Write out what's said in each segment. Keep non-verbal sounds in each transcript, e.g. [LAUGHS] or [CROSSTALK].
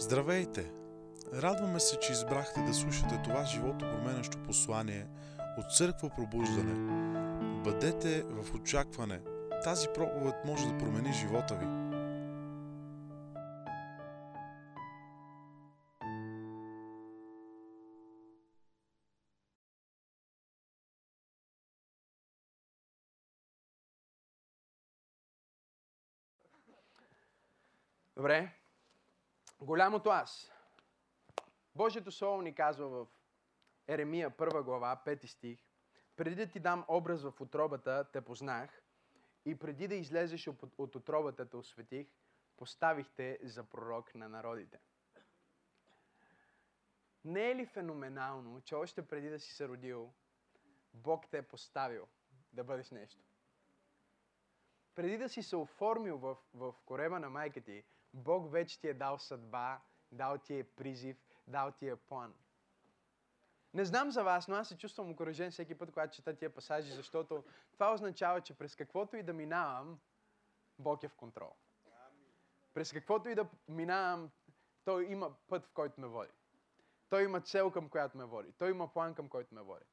Здравейте! Радваме се, че избрахте да слушате това живото променящо послание от Църква Пробуждане. Бъдете в очакване. Тази проповед може да промени живота ви. Добре. Голямото аз. Божието Слово ни казва в Еремия 1 глава, 5 стих. Преди да ти дам образ в отробата, те познах и преди да излезеш от, от отробата те осветих, поставихте за пророк на народите. Не е ли феноменално, че още преди да си се родил, Бог те е поставил да бъдеш нещо? Преди да си се оформил в, в кореба на майка ти, Бог вече ти е дал съдба, дал ти е призив, дал ти е план. Не знам за вас, но аз се чувствам окоръжен всеки път, когато чета тия пасажи, защото това означава, че през каквото и да минавам, Бог е в контрол. През каквото и да минавам, Той има път, в който ме води. Той има цел, към която ме води. Той има план, към който ме води.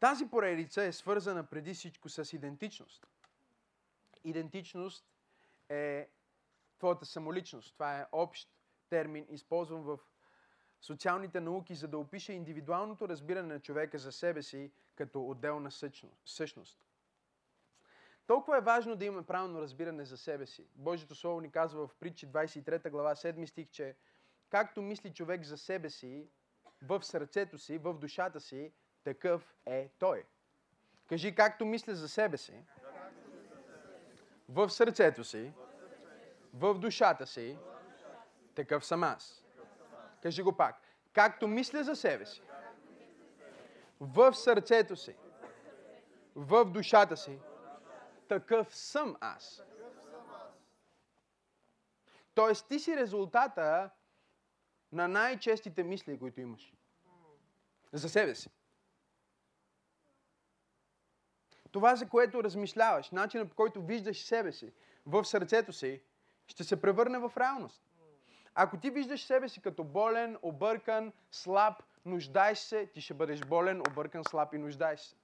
Тази поредица е свързана преди всичко с идентичност. Идентичност е твоята самоличност. Това е общ термин, използван в социалните науки, за да опише индивидуалното разбиране на човека за себе си като отделна същност. Толкова е важно да имаме правилно разбиране за себе си. Божието Слово ни казва в притчи 23 глава 7 стих, че както мисли човек за себе си, в сърцето си, в душата си, такъв е той. Кажи, както мисля за себе си, в сърцето си, в душата си, такъв съм аз. Кажи го пак. Както мисля за себе си, в сърцето си, в душата си, такъв съм аз. Тоест ти си резултата на най-честите мисли, които имаш. За себе си. Това, за което размишляваш, начинът по който виждаш себе си в сърцето си, ще се превърне в реалност. Ако ти виждаш себе си като болен, объркан, слаб, нуждаеш се, ти ще бъдеш болен, объркан, слаб и нуждаеш се.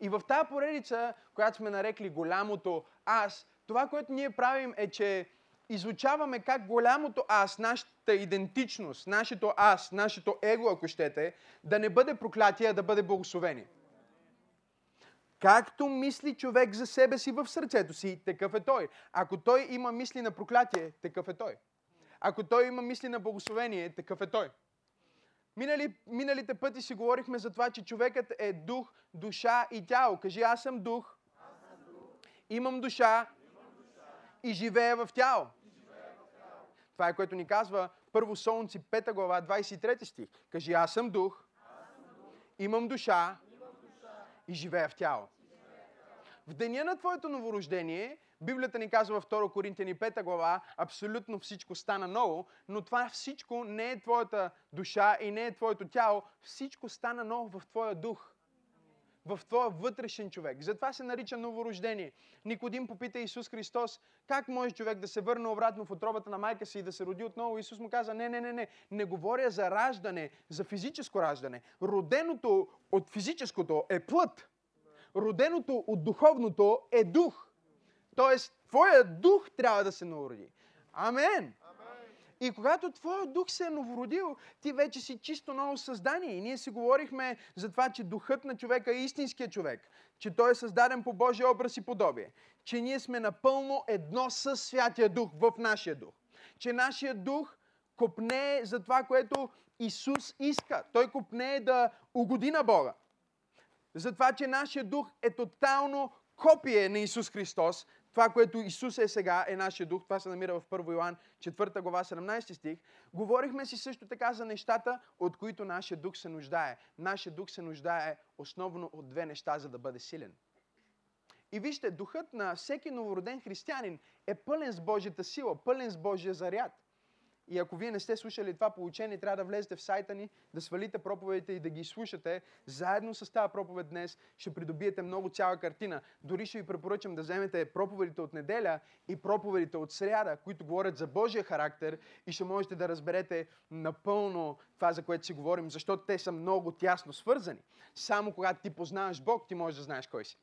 И в тази поредица, която сме нарекли голямото аз, това, което ние правим е, че изучаваме как голямото аз, нашата идентичност, нашето аз, нашето его, ако щете, да не бъде проклятие, а да бъде благословение. Както мисли човек за себе си в сърцето си, такъв е той. Ако той има мисли на проклятие, такъв е той. Ако той има мисли на благословение, такъв е той. Минали, миналите пъти си говорихме за това, че човекът е дух, душа и тяло. Кажи, аз съм дух, аз съм дух имам душа, имам душа и живея в тяло. и живея в тяло. Това е което ни казва Първо Солнци, 5 глава, 23 стих. Кажи, аз съм дух, Аз съм дух, имам душа и живея в тяло. В деня на твоето новорождение, Библията ни казва във 2 Коринтияни 5 глава, абсолютно всичко стана ново, но това всичко не е твоята душа и не е твоето тяло, всичко стана ново в твоя дух в твоя вътрешен човек. Затова се нарича новорождение. Никодим попита Исус Христос, как може човек да се върне обратно в отробата на майка си и да се роди отново? Исус му каза, не, не, не, не, не говоря за раждане, за физическо раждане. Роденото от физическото е плът. Роденото от духовното е дух. Тоест, твоя дух трябва да се новороди. Амен. И когато твоят дух се е новородил, ти вече си чисто ново създание. И ние си говорихме за това, че духът на човека е истинският човек. Че той е създаден по Божия образ и подобие. Че ние сме напълно едно с Святия Дух в нашия дух. Че нашия дух копне за това, което Исус иска. Той копне да угоди на Бога. За това, че нашия дух е тотално копие на Исус Христос, това, което Исус е сега, е нашия дух. Това се намира в 1 Йоан 4 глава 17 стих. Говорихме си също така за нещата, от които нашия дух се нуждае. Нашия дух се нуждае основно от две неща, за да бъде силен. И вижте, духът на всеки новороден християнин е пълен с Божията сила, пълен с Божия заряд. И ако вие не сте слушали това получение, трябва да влезете в сайта ни, да свалите проповедите и да ги слушате. Заедно с тази проповед днес ще придобиете много цяла картина. Дори ще ви препоръчам да вземете проповедите от неделя и проповедите от сряда, които говорят за Божия характер и ще можете да разберете напълно това, за което си говорим, защото те са много тясно свързани. Само когато ти познаваш Бог, ти можеш да знаеш кой си.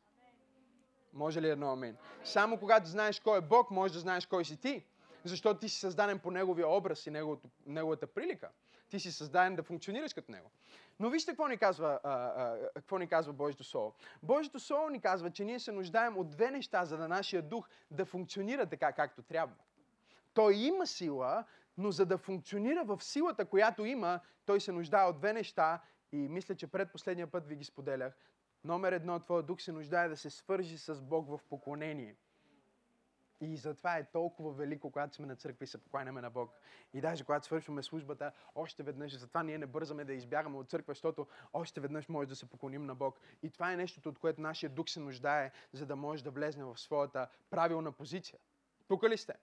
Може ли едно амин? Само когато знаеш кой е Бог, можеш да знаеш кой си ти. Защото ти си създаден по Неговия образ и неговото, Неговата прилика. Ти си създаден да функционираш като Него. Но вижте какво ни казва, а, а, какво ни казва Божието Слово. Божието Слово ни казва, че ние се нуждаем от две неща, за да нашия дух да функционира така, както трябва. Той има сила, но за да функционира в силата, която има, той се нуждае от две неща и мисля, че предпоследния път ви ги споделях. Номер едно, твоя дух се нуждае да се свържи с Бог в поклонение. И затова е толкова велико, когато сме на църква и се покланяме на Бог. И даже когато свършваме службата, още веднъж, затова ние не бързаме да избягаме от църква, защото още веднъж може да се поклоним на Бог. И това е нещото, от което нашия дух се нуждае, за да може да влезне в своята правилна позиция. Тук ли сте?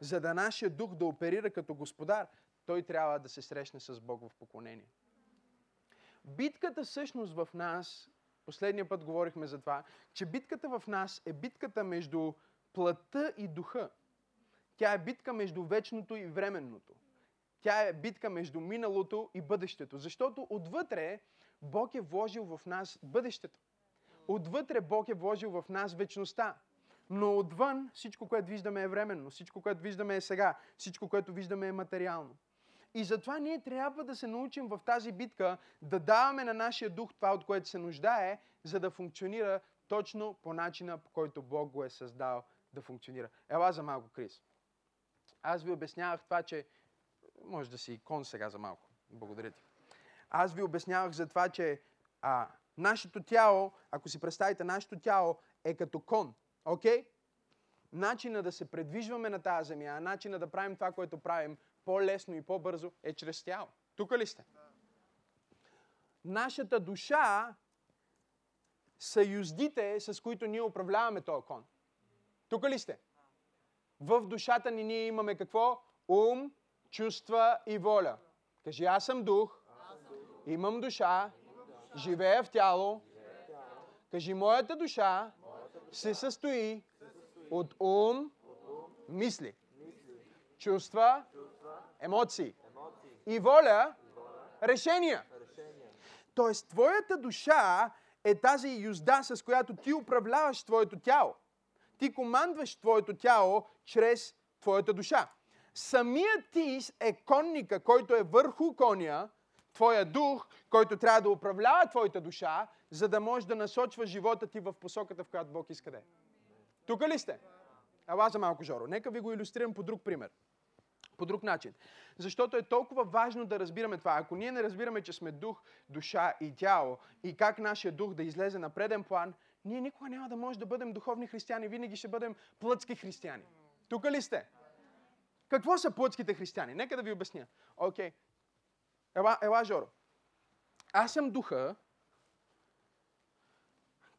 За да нашия дух да оперира като господар, той трябва да се срещне с Бог в поклонение. Битката всъщност в нас, последния път говорихме за това, че битката в нас е битката между плътта и духа. Тя е битка между вечното и временното. Тя е битка между миналото и бъдещето. Защото отвътре Бог е вложил в нас бъдещето. Отвътре Бог е вложил в нас вечността. Но отвън всичко, което виждаме е временно, всичко, което виждаме е сега, всичко, което виждаме е материално. И затова ние трябва да се научим в тази битка да даваме на нашия дух това, от което се нуждае, за да функционира точно по начина, по който Бог го е създал да функционира. Ела за малко, Крис. Аз ви обяснявах това, че... Може да си икон сега за малко. Благодаря ти. Аз ви обяснявах за това, че а, нашето тяло, ако си представите, нашето тяло е като кон. Окей? Okay? Начина да се предвижваме на тази земя, начина да правим това, което правим по-лесно и по-бързо е чрез тяло. Тук ли сте? Нашата душа са юздите, с които ние управляваме този кон. Тук ли сте? В душата ни ние имаме какво? Ум, чувства и воля. Кажи, аз съм дух, имам душа, живея в тяло. Кажи, моята душа се състои от ум, мисли, чувства, емоции и воля, решения. Тоест, твоята душа е тази юзда, с която ти управляваш твоето тяло. Ти командваш твоето тяло чрез твоята душа. Самият ти е конника, който е върху коня, твоя дух, който трябва да управлява твоята душа, за да можеш да насочва живота ти в посоката, в която Бог иска да е. Тук ли сте? Ела за малко, Жоро. Нека ви го иллюстрирам по друг пример. По друг начин. Защото е толкова важно да разбираме това. Ако ние не разбираме, че сме дух, душа и тяло и как нашия дух да излезе на преден план, ние никога няма да можем да бъдем духовни християни, винаги ще бъдем плътски християни. Тук ли сте? Какво са плътските християни? Нека да ви обясня. Окей. Okay. Ела, ела, Жоро. Аз съм духа,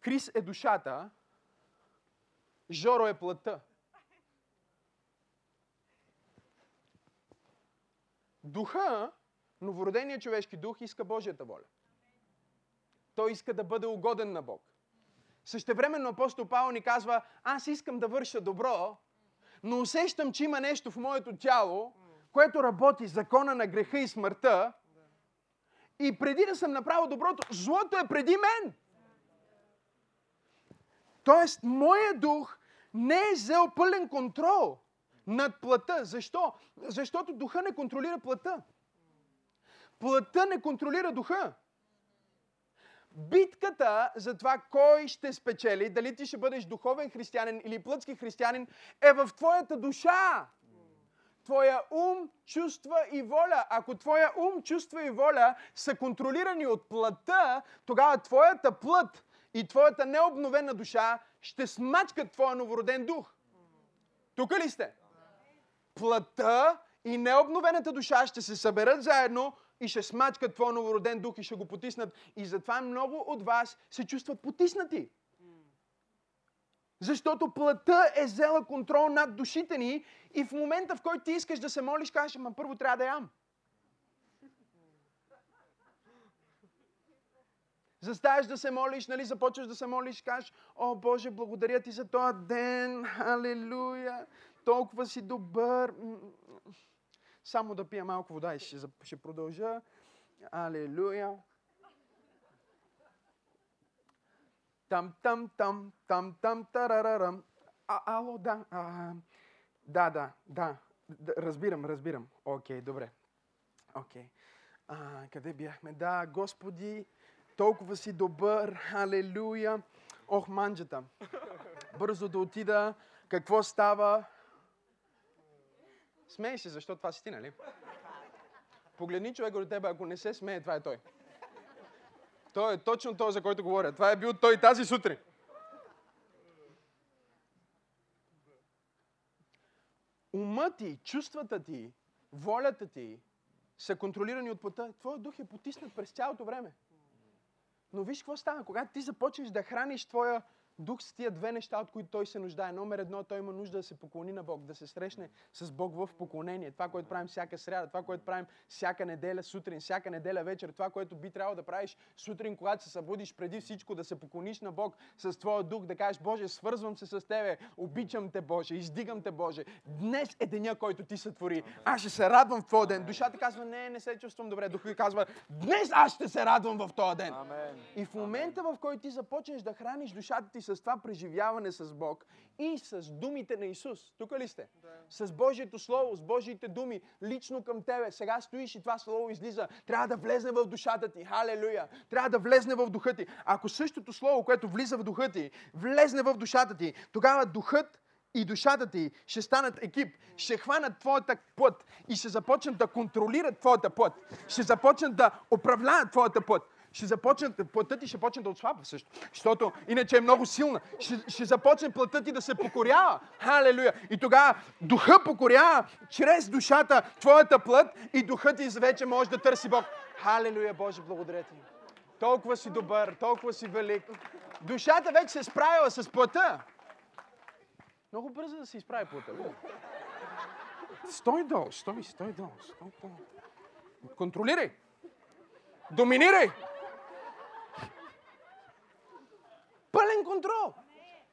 Крис е душата, Жоро е плътта. Духа, новороденият човешки дух, иска Божията воля. Той иска да бъде угоден на Бог. Същевременно апостол Павел ни казва, аз искам да върша добро, но усещам, че има нещо в моето тяло, което работи закона на греха и смъртта. И преди да съм направил доброто, злото е преди мен. Тоест, моя дух не е взел пълен контрол над плътта. Защо? Защото духа не контролира плътта. Плътта не контролира духа. Битката за това кой ще спечели, дали ти ще бъдеш духовен християнин или плътски християнин, е в твоята душа. Твоя ум, чувства и воля. Ако твоя ум, чувства и воля са контролирани от плътта, тогава твоята плът и твоята необновена душа ще смачкат твоя новороден дух. Тук ли сте? Плътта и необновената душа ще се съберат заедно и ще смачкат твой новороден дух и ще го потиснат. И затова много от вас се чувстват потиснати. Защото плътта е взела контрол над душите ни и в момента, в който ти искаш да се молиш, кажеш, ама първо трябва да ям. Заставаш да се молиш, нали, започваш да се молиш, кажеш, о Боже, благодаря ти за този ден, алелуя, толкова си добър. Само да пия малко вода и ще, ще продължа. Алелуя. Там, там, там, там, там, тарарарам. А, ало, да. А, да, да, да. Разбирам, разбирам. Окей, добре. Окей. А, къде бяхме? Да, Господи, толкова си добър. Алелуя. Ох, манджата. Бързо да отида. Какво става? Смей се, защото това си ти, нали? Погледни човека до тебе, ако не се смее, това е той. Той е точно този, за който говоря. Това е бил той тази сутрин. Умът ти, чувствата ти, волята ти са контролирани от плътта. Твоят дух е потиснат през цялото време. Но виж какво става, когато ти започнеш да храниш твоя дух с тия две неща, от които той се нуждае. Номер едно, той има нужда да се поклони на Бог, да се срещне с Бог в поклонение. Това, което правим всяка сряда, това, което правим всяка неделя сутрин, всяка неделя вечер, това, което би трябвало да правиш сутрин, когато се събудиш преди всичко, да се поклониш на Бог с твоя дух, да кажеш, Боже, свързвам се с Тебе, обичам Те, Боже, издигам Те, Боже. Днес е деня, който Ти сътвори. Аз ще се радвам в Твоя ден. Душата казва, не, не се чувствам добре. Духът казва, днес аз ще се радвам в този ден. Амен. И в момента, в който ти започнеш да храниш душата ти с това преживяване с Бог и с думите на Исус, тук ли сте? С Божието Слово, с Божиите думи, лично към тебе. Сега стоиш и това Слово излиза. Трябва да влезне в душата ти. Халелуя! Трябва да влезне в духа ти. Ако същото Слово, което влиза в духа ти, влезне в душата ти, тогава духът и душата ти ще станат екип, ще хванат твоята път и ще започнат да контролират твоята път. Ще започнат да управляват твоята път. Ще започнат, плътта ти ще почне да отслабва също. Защото иначе е много силна. Ще, ще започне плътта ти да се покорява. Халелуя. И тогава духа покорява чрез душата твоята плът и духът ти вече може да търси Бог. Халелуя, Боже, благодаря ти. Толкова си добър, толкова си велик. Душата вече се е справила с плътта. Много бързо да се изправи плътта. Стой долу, стой, стой долу, стой долу. Контролирай. Доминирай. Пълен контрол.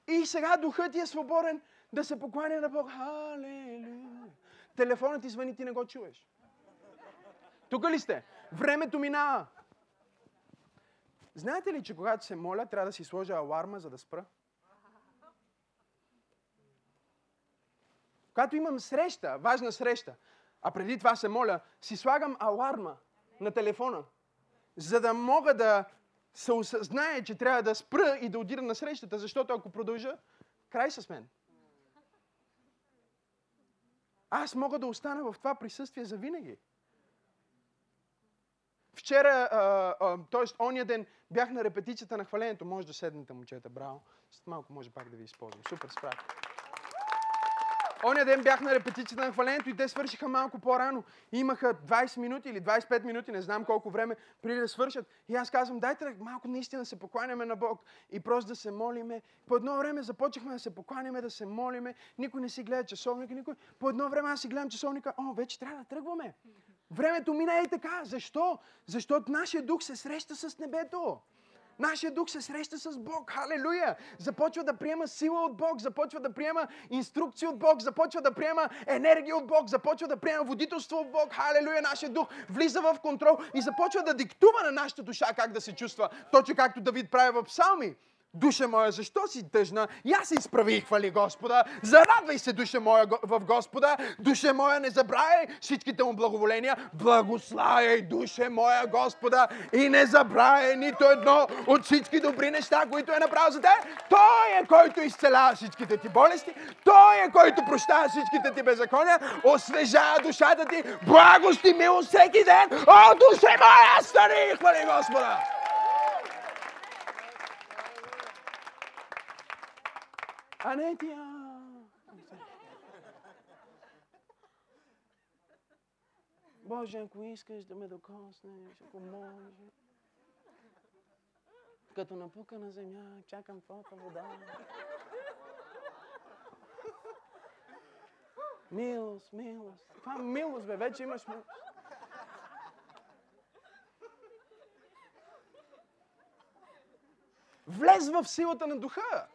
И сега духът ти е свободен да се покланя на Бог. Халелуя. Телефонът ти звъни, ти не го чуеш. Тук ли сте? Времето минава. Знаете ли, че когато се моля, трябва да си сложа аларма, за да спра? Когато имам среща, важна среща, а преди това се моля, си слагам аларма на телефона, за да мога да се осъзнае, че трябва да спра и да отида на срещата, защото ако продължа, край с мен. Аз мога да остана в това присъствие за винаги. Вчера, т.е. ония ден, бях на репетицията на хвалението. Може да седнете, момчета, браво. След малко може пак да ви използвам. Супер справка. Оня ден бях на репетицията на хвалението и те свършиха малко по-рано. Имаха 20 минути или 25 минути, не знам колко време, преди да свършат. И аз казвам, дайте малко наистина се покланяме на Бог и просто да се молиме. По едно време започнахме да се покланяме, да се молиме. Никой не си гледа часовника, никой. По едно време аз си гледам часовника, о, вече трябва да тръгваме. Времето мина и така. Защо? Защото нашия дух се среща с небето. Нашия дух се среща с Бог. Халелуя! Започва да приема сила от Бог, започва да приема инструкции от Бог, започва да приема енергия от Бог, започва да приема водителство от Бог. Халелуя! Нашия дух влиза в контрол и започва да диктува на нашата душа как да се чувства. Точно както Давид прави в псалми. Душа моя, защо си тъжна? Я се изправи и хвали Господа. Зарадвай се, душа моя, в Господа. Душа моя, не забравяй всичките му благоволения. Благославяй, душа моя, Господа. И не забравяй нито едно от всички добри неща, които е направил за те. Той е, който изцелява всичките ти болести. Той е, който прощава всичките ти беззакония. Освежава душата ти. Благост и милост всеки ден. О, душа моя, стани и хвали Господа. Anetya! Боже, ако искаш да ме докоснеш, ако може. Като напука на земя, чакам твоята вода. Милост, милост. Това милост, бе, вече имаш милост. Влез в силата на духа.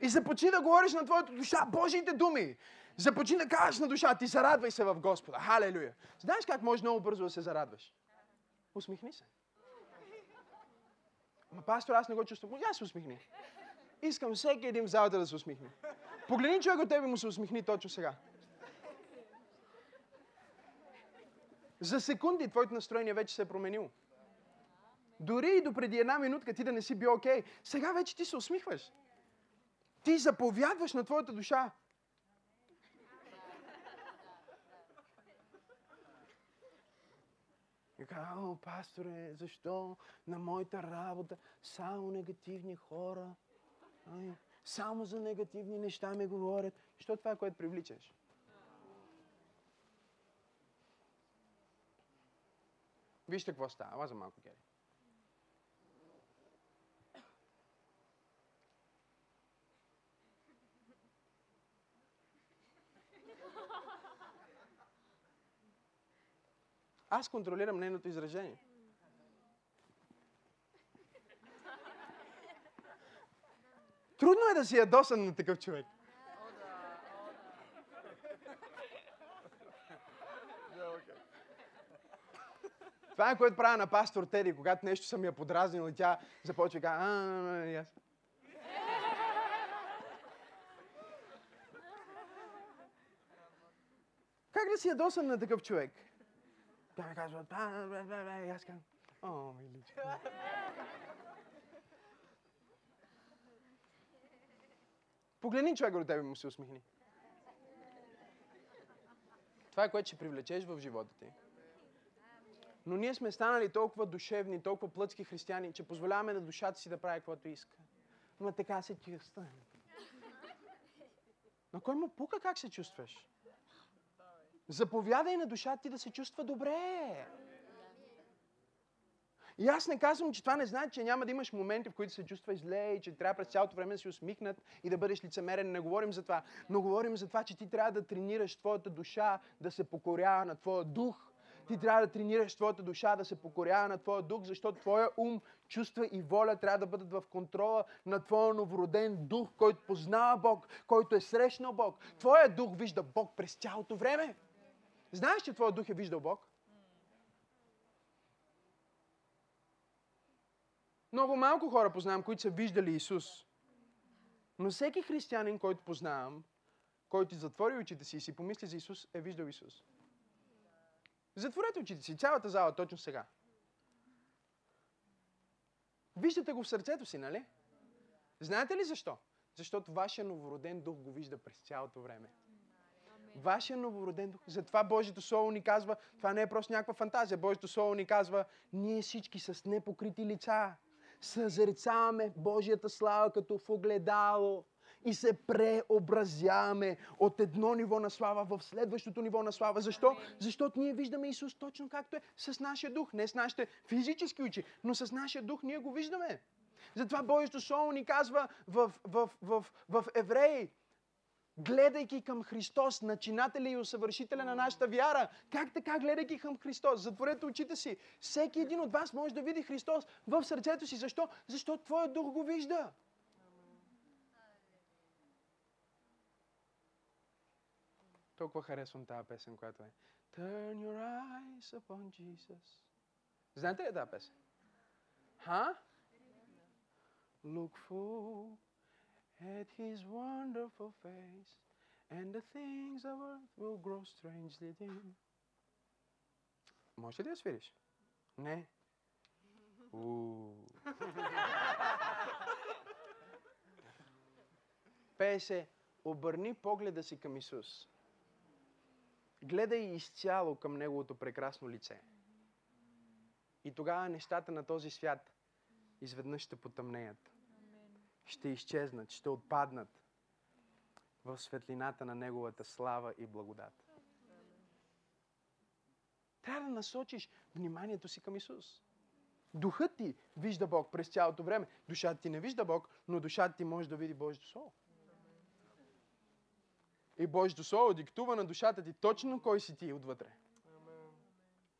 И започни да говориш на твоята душа Божиите думи. Започни да кажеш на душа ти, зарадвай се в Господа. Халелуя. Знаеш как можеш много бързо да се зарадваш? Усмихни се. Ма пастор, аз не го чувствам. Я се усмихни. Искам всеки един в залата да се усмихне. Погледни човек от тебе му се усмихни точно сега. За секунди твоето настроение вече се е променило. Дори и до преди една минутка ти да не си бил окей, сега вече ти се усмихваш. Ти заповядваш на твоята душа. И казва, пасторе, защо на моята работа само негативни хора, ай, само за негативни неща ми говорят. Що това е, което привличаш? Вижте какво става. Ела за малко, Гери. Аз контролирам нейното изражение. Трудно е да си ядосан на такъв човек. Това е което правя на пастор Теди, когато нещо съм я подразнил и тя започва и казва, а, аз. Как да си ядосан на такъв човек? Тя ми казва, «А, бе, бе, бе», и аз казвам, о, миличко. Погледни човека до тебе му се усмихни. Това е което ще привлечеш в живота ти. Но ние сме станали толкова душевни, толкова плътски християни, че позволяваме на душата си да прави каквото иска. Но така се чувствам. На кой му пука как се чувстваш? Заповядай на душата ти да се чувства добре. И аз не казвам, че това не значи, че няма да имаш моменти, в които се чувстваш зле и че трябва през цялото време да си усмихнат и да бъдеш лицемерен. Не говорим за това. Но говорим за това, че ти трябва да тренираш твоята душа да се покорява на твоя дух. Ти трябва да тренираш твоята душа да се покорява на твоя дух, защото твоя ум, чувства и воля трябва да бъдат в контрола на твоя новороден дух, който познава Бог, който е срещнал Бог. Твоя дух вижда Бог през цялото време. Знаеш, че твоя дух е виждал Бог? Много малко хора познавам, които са виждали Исус. Но всеки християнин, който познавам, който затвори очите си и си помисли за Исус, е виждал Исус. Затворете очите си, цялата зала, точно сега. Виждате го в сърцето си, нали? Знаете ли защо? Защото вашия новороден дух го вижда през цялото време. Вашия новороден дух. Затова Божието Слово ни казва, това не е просто някаква фантазия. Божието Слово ни казва, ние всички с непокрити лица съзерцаваме Божията слава като в огледало и се преобразяваме от едно ниво на слава в следващото ниво на слава. Защо? Защото ние виждаме Исус точно както е с нашия дух. Не с нашите физически очи, но с нашия дух ние го виждаме. Затова Божието Слово ни казва в, в, в, в, в Евреи, гледайки към Христос, начинателя и усъвършителя на нашата вяра. Как така, гледайки към Христос? Затворете очите си. Всеки един от вас може да види Христос в сърцето си. Защо? Защото Твоят дух го вижда. Толкова харесвам тази песен, която е Turn your eyes upon Jesus. Знаете ли тази песен? Ха? Look full at his wonderful face, and the things of earth will grow strangely dim. Може ли да свириш? Не. Пее обърни погледа си към Исус. Гледай изцяло към Неговото прекрасно лице. И тогава нещата на този свят изведнъж ще потъмнеят ще изчезнат, ще отпаднат в светлината на Неговата слава и благодат. Трябва да насочиш вниманието си към Исус. Духът ти вижда Бог през цялото време. Душата ти не вижда Бог, но душата ти може да види Божието Слово. И Божието Слово диктува на душата ти точно кой си ти отвътре.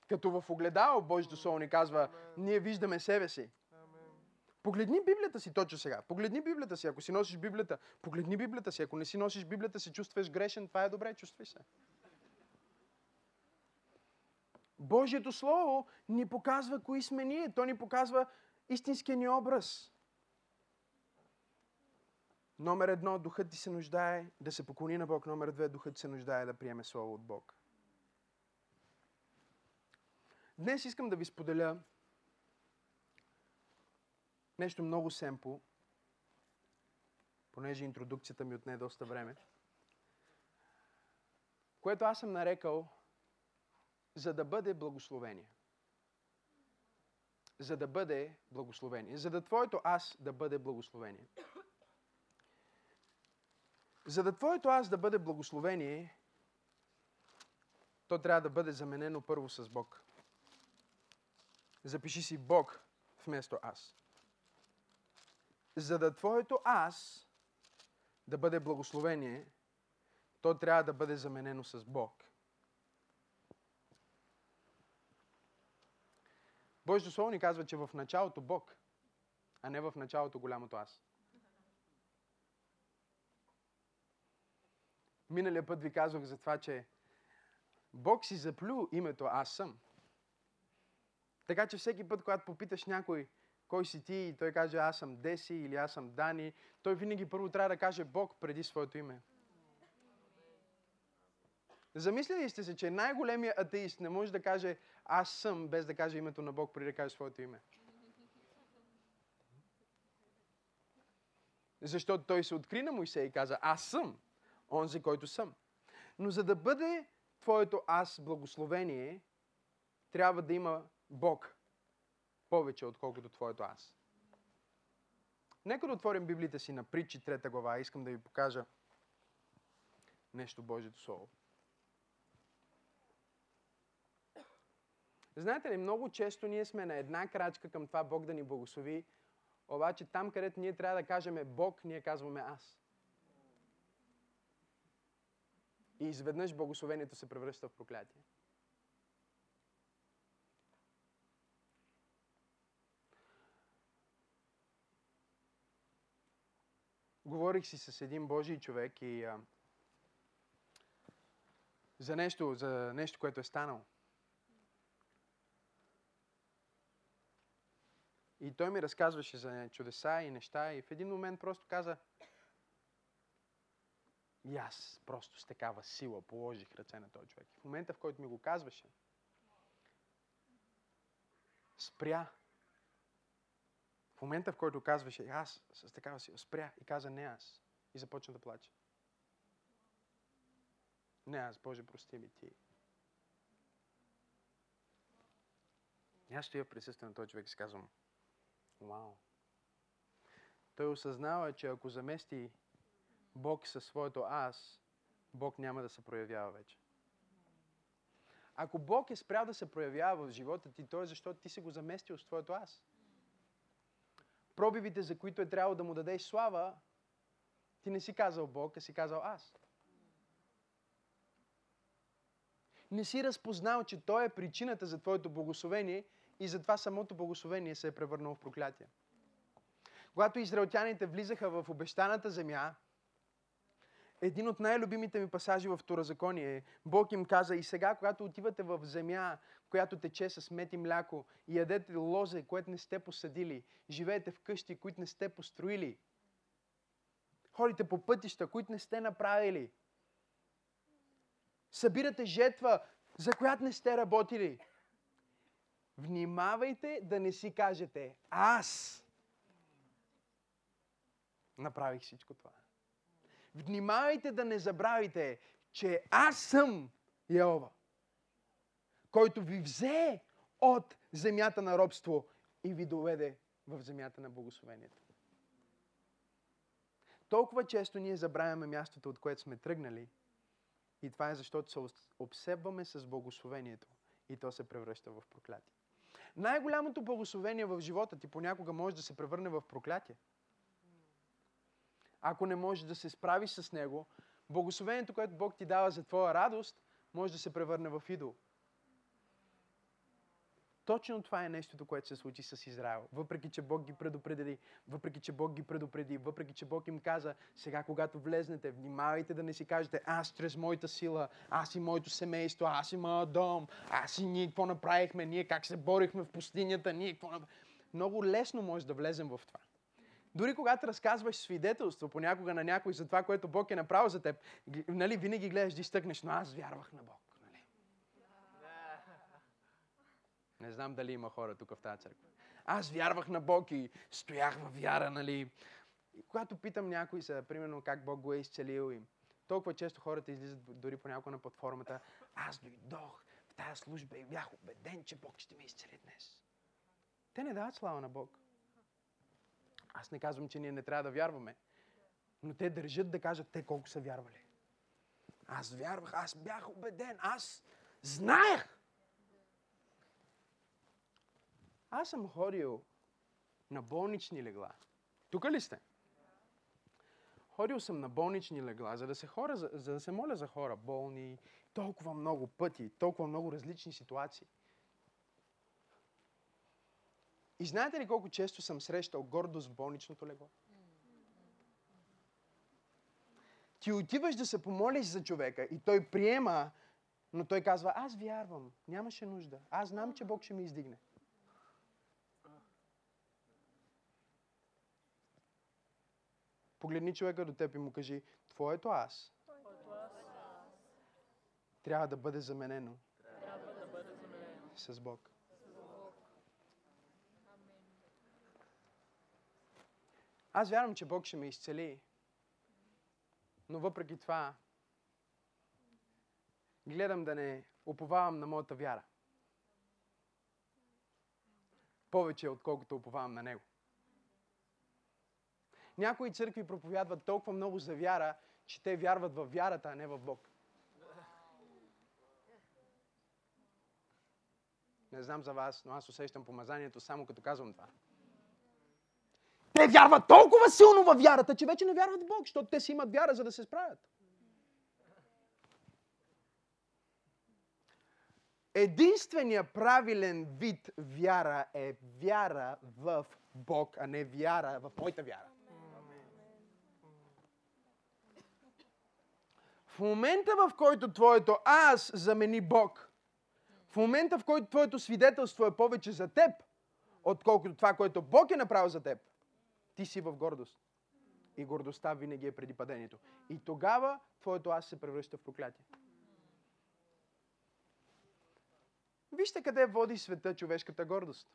Като в огледало Божието Слово ни казва, ние виждаме себе си. Погледни Библията си точно сега. Погледни Библията си. Ако си носиш Библията, погледни Библията си. Ако не си носиш Библията, се чувстваш грешен, това е добре, чувствай се. Божието Слово ни показва кои сме ние. То ни показва истинския ни образ. Номер едно, духът ти се нуждае да се поклони на Бог. Номер две, духът ти се нуждае да приеме Слово от Бог. Днес искам да ви споделя нещо много семпо, понеже интродукцията ми отне доста време, което аз съм нарекал за да бъде благословение. За да бъде благословение. За да твоето аз да бъде благословение. За да твоето аз да бъде благословение, то трябва да бъде заменено първо с Бог. Запиши си Бог вместо аз. За да твоето аз да бъде благословение, то трябва да бъде заменено с Бог. Божието Слово ни казва, че в началото Бог, а не в началото голямото аз. Миналия път ви казвах за това, че Бог си заплю името Аз съм. Така че всеки път, когато попиташ някой, кой си ти, и той каже аз съм Деси или аз съм Дани, той винаги първо трябва да каже Бог преди своето име. Замислили сте се, че най-големият атеист не може да каже аз съм, без да каже името на Бог, преди да каже своето име. Защото той се откри на Моисей и каза, аз съм, онзи, който съм. Но за да бъде твоето аз благословение, трябва да има Бог повече, отколкото твоето аз. Нека да отворим Библията си на притчи, трета глава. Искам да ви покажа нещо Божието Слово. Знаете ли, много често ние сме на една крачка към това Бог да ни благослови, обаче там, където ние трябва да кажем Бог, ние казваме аз. И изведнъж благословението се превръща в проклятие. Говорих си с един Божий човек и а, за нещо, за нещо, което е станало. И той ми разказваше за чудеса и неща и в един момент просто каза, и аз просто с такава сила положих ръце на този човек. В момента, в който ми го казваше, спря. В момента, в който казваше, аз с такава сила, спря и каза, не аз. И започна да плаче. Не аз, Боже, прости ми ти. И аз стоя присъствие на този човек и си казвам, вау. Той осъзнава, че ако замести Бог със своето аз, Бог няма да се проявява вече. Ако Бог е спрял да се проявява в живота ти, то е защото ти си го заместил с твоето аз. Пробивите, за които е трябвало да му дадеш слава, ти не си казал Бог, а си казал аз. Не си разпознал, че Той е причината за твоето благословение и затова самото благословение се е превърнало в проклятие. Когато израелтяните влизаха в обещаната земя, един от най-любимите ми пасажи в Второзаконие Бог им каза, и сега, когато отивате в земя, която тече с мед и мляко, и ядете лозе, което не сте посадили, живеете в къщи, които не сте построили, ходите по пътища, които не сте направили, събирате жетва, за която не сте работили. Внимавайте да не си кажете, аз направих всичко това. Внимавайте да не забравите, че аз съм Йова, който ви взе от земята на робство и ви доведе в земята на благословението. Толкова често ние забравяме мястото, от което сме тръгнали, и това е защото се обсебваме с благословението и то се превръща в проклятие. Най-голямото благословение в живота ти понякога може да се превърне в проклятие. Ако не можеш да се справиш с него, благословението, което Бог ти дава за твоя радост, може да се превърне в идол. Точно това е нещото, което се случи с Израел. Въпреки, че Бог ги предупреди, въпреки, че Бог ги предупреди, въпреки, че Бог им каза, сега когато влезнете, внимавайте да не си кажете, аз чрез моята сила, аз и моето семейство, аз и моят дом, аз и ние какво направихме, ние как се борихме в пустинята, ние какво направихме. Много лесно може да влезем в това. Дори когато разказваш свидетелство понякога на някой за това, което Бог е направил за теб, нали, винаги гледаш да изтъкнеш, но аз вярвах на Бог. Нали? Не знам дали има хора тук в тази църква. Аз вярвах на Бог и стоях във вяра, нали? И когато питам някой за, примерно, как Бог го е изцелил и толкова често хората излизат дори понякога на платформата, аз дойдох в тази служба и бях убеден, че Бог ще ме изцели днес. Те не дават слава на Бог. Аз не казвам, че ние не трябва да вярваме. Но те държат да кажат те колко са вярвали. Аз вярвах, аз бях убеден, аз знаех. Аз съм ходил на болнични легла. Тук ли сте? Ходил съм на болнични легла, за да се, хора, за, за да се моля за хора, болни, толкова много пъти, толкова много различни ситуации. И знаете ли колко често съм срещал гордост в болничното легло? Ти отиваш да се помолиш за човека и той приема, но той казва, аз вярвам, нямаше нужда. Аз знам, че Бог ще ме издигне. Погледни човека до теб и му кажи, твоето аз трябва да бъде заменено с Бог. Аз вярвам, че Бог ще ме изцели. Но въпреки това, гледам да не уповавам на моята вяра. Повече, отколкото уповавам на Него. Някои църкви проповядват толкова много за вяра, че те вярват в вярата, а не в Бог. Не знам за вас, но аз усещам помазанието само като казвам това. Те вярват толкова силно във вярата, че вече не вярват в Бог, защото те си имат вяра, за да се справят. Единственият правилен вид вяра е вяра в Бог, а не вяра в моята вяра. В момента, в който твоето аз замени Бог, в момента, в който твоето свидетелство е повече за теб, отколкото това, което Бог е направил за теб, ти си в гордост. И гордостта винаги е преди падението. И тогава твоето аз се превръща в проклятие. Вижте къде води света човешката гордост.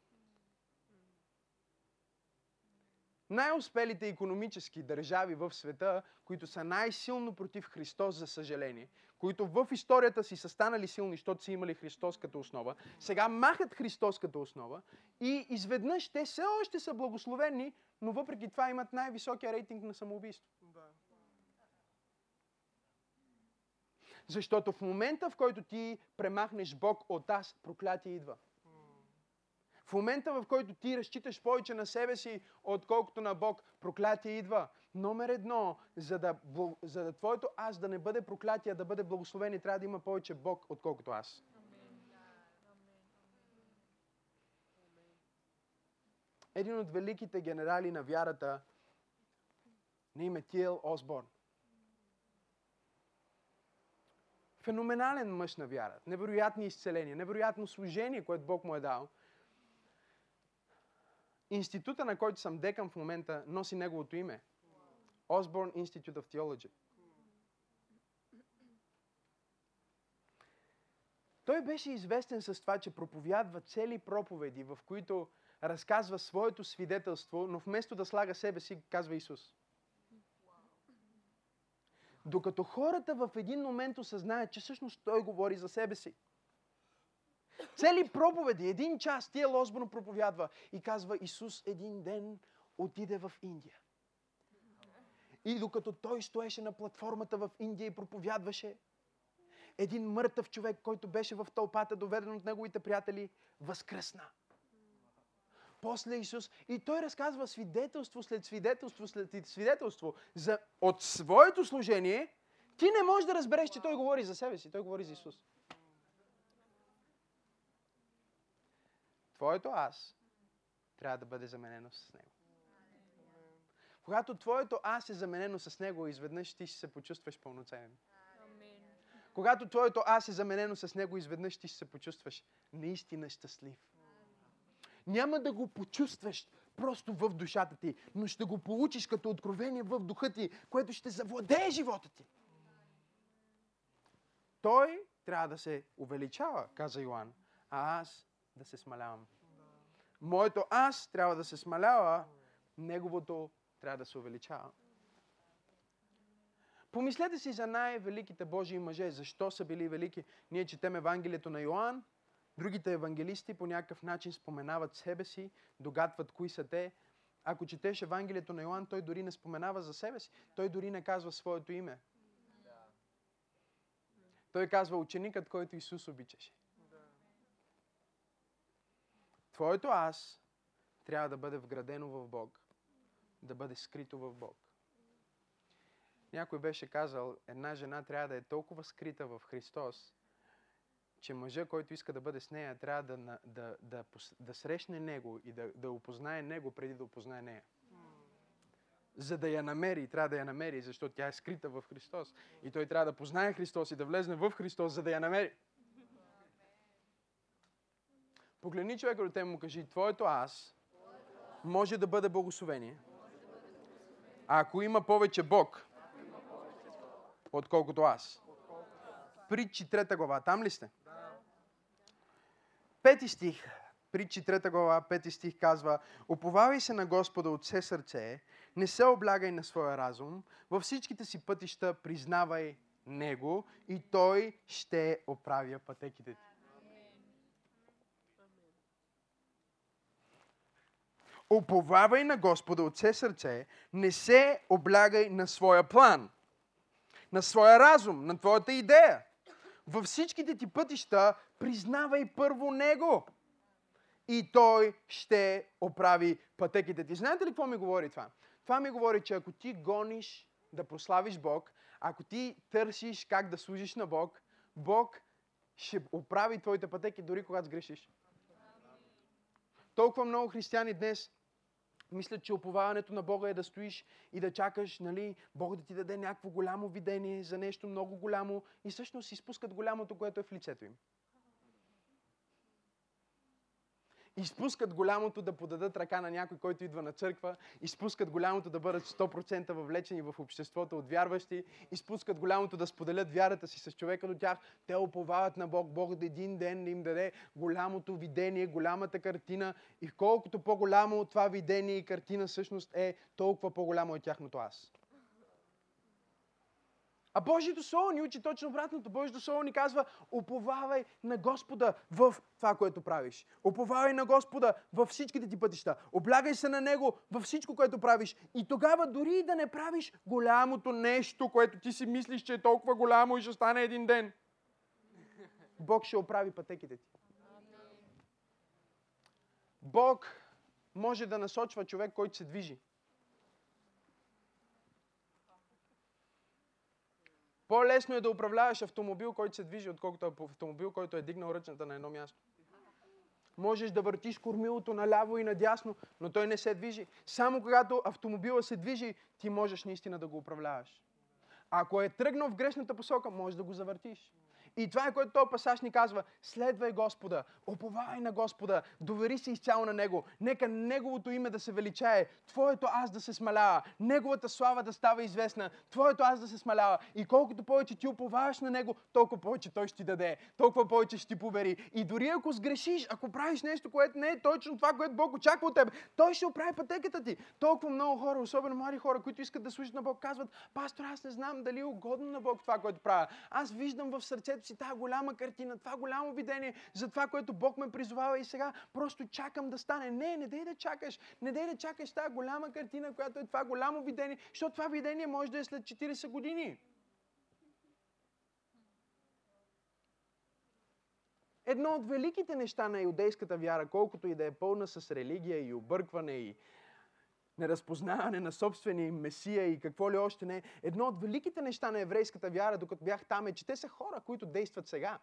Най-успелите економически държави в света, които са най-силно против Христос, за съжаление, които в историята си са станали силни, защото са имали Христос като основа, сега махат Христос като основа и изведнъж те все още са благословени, но въпреки това имат най-високия рейтинг на самоубийство. Защото в момента, в който ти премахнеш Бог от аз, проклятие идва. В момента, в който ти разчиташ повече на себе си, отколкото на Бог, проклятие идва. Номер едно, за да, за да твоето аз да не бъде проклятие, да бъде благословение, трябва да има повече Бог, отколкото аз. Един от великите генерали на вярата на име Тиел Осборн. Феноменален мъж на вяра. Невероятни изцеления, невероятно служение, което Бог му е дал. Института, на който съм декан в момента, носи неговото име. Osborne Institute of Theology. Той беше известен с това, че проповядва цели проповеди, в които разказва своето свидетелство, но вместо да слага себе си, казва Исус. Докато хората в един момент осъзнаят, че всъщност той говори за себе си. Цели проповеди, един час, тия Лосборн проповядва и казва, Исус един ден отиде в Индия. И докато той стоеше на платформата в Индия и проповядваше, един мъртъв човек, който беше в тълпата, доведен от неговите приятели, възкръсна. После Исус, и той разказва свидетелство след свидетелство след свидетелство за, от своето служение, Ти не можеш да разбереш, че той говори за себе си. Той говори за Исус. Твоето аз трябва да бъде заменено с него. Когато твоето аз е заменено с него, изведнъж ти ще се почувстваш пълноценен. Когато твоето аз е заменено с него, изведнъж ти ще се почувстваш наистина щастлив. Няма да го почувстваш просто в душата ти, но ще го получиш като откровение в духа ти, което ще завладее живота ти. Той трябва да се увеличава, каза Йоанн, а аз да се смалявам. Моето аз трябва да се смалява, неговото трябва да се увеличава. Помислете си за най-великите Божии мъже. Защо са били велики? Ние четем Евангелието на Йоанн. Другите евангелисти по някакъв начин споменават себе си, догадват кои са те. Ако четеш Евангелието на Йоанн, той дори не споменава за себе си. Той дори не казва своето име. Той казва ученикът, който Исус обичаше. Твоето аз трябва да бъде вградено в Бог. Да бъде скрито в Бог. Някой беше казал, една жена трябва да е толкова скрита в Христос, че мъжа, който иска да бъде с нея, трябва да, да, да, да, да срещне него и да, да опознае него преди да опознае нея. За да я намери, трябва да я намери, защото тя е скрита в Христос. И той трябва да познае Христос и да влезне в Христос, за да я намери. Погледни човека до те му кажи, твоето аз може да бъде благословение. А ако има повече Бог, отколкото аз. Притчи трета глава. Там ли сте? Пети стих. Притчи трета глава, пети стих казва Оповавай се на Господа от все сърце, не се облягай на своя разум, във всичките си пътища признавай Него и Той ще оправя пътеките ти. Оповавай на Господа от все сърце, не се облягай на своя план, на своя разум, на твоята идея. Във всичките ти пътища признавай първо Него. И Той ще оправи пътеките ти. Знаете ли какво ми говори това? Това ми говори, че ако ти гониш да прославиш Бог, ако ти търсиш как да служиш на Бог, Бог ще оправи твоите пътеки, дори когато сгрешиш. Толкова много християни днес мислят, че оповаването на Бога е да стоиш и да чакаш, нали, Бог да ти даде някакво голямо видение за нещо много голямо и всъщност изпускат голямото, което е в лицето им. изпускат голямото да подадат ръка на някой, който идва на църква, изпускат голямото да бъдат 100% въвлечени в обществото от вярващи, изпускат голямото да споделят вярата си с човека до тях. Те оповават на Бог. Бог да един ден да им даде голямото видение, голямата картина и колкото по-голямо това видение и картина всъщност е, толкова по-голямо е тяхното аз. А Божието Слово ни учи точно обратното. Божието Слово ни казва, уповавай на Господа в това, което правиш. Уповавай на Господа във всичките ти пътища. Облягай се на Него във всичко, което правиш. И тогава дори да не правиш голямото нещо, което ти си мислиш, че е толкова голямо и ще стане един ден. Бог ще оправи пътеките ти. Бог може да насочва човек, който се движи. По-лесно е да управляваш автомобил, който се движи, отколкото автомобил, който е дигнал ръчната на едно място. Можеш да въртиш кормилото наляво и надясно, но той не се движи. Само когато автомобила се движи, ти можеш наистина да го управляваш. Ако е тръгнал в грешната посока, можеш да го завъртиш. И това е което този пасаж ни казва. Следвай Господа, оповавай на Господа, довери се изцяло на Него. Нека Неговото име да се величае, Твоето аз да се смалява, Неговата слава да става известна, Твоето аз да се смалява. И колкото повече ти оповаваш на Него, толкова повече Той ще ти даде, толкова повече ще ти повери. И дори ако сгрешиш, ако правиш нещо, което не е точно това, което Бог очаква от теб, Той ще оправи пътеката ти. Толкова много хора, особено млади хора, които искат да служат на Бог, казват, пастор, аз не знам дали е угодно на Бог това, което правя. Аз виждам в сърцето си тази голяма картина, това голямо видение за това, което Бог ме призовава и сега просто чакам да стане. Не, не дей да чакаш. Не дей да чакаш тази голяма картина, която е това голямо видение, защото това видение може да е след 40 години. Едно от великите неща на иудейската вяра, колкото и да е пълна с религия и объркване и неразпознаване на собствения им месия и какво ли още не. Едно от великите неща на еврейската вяра, докато бях там, е, че те са хора, които действат сега.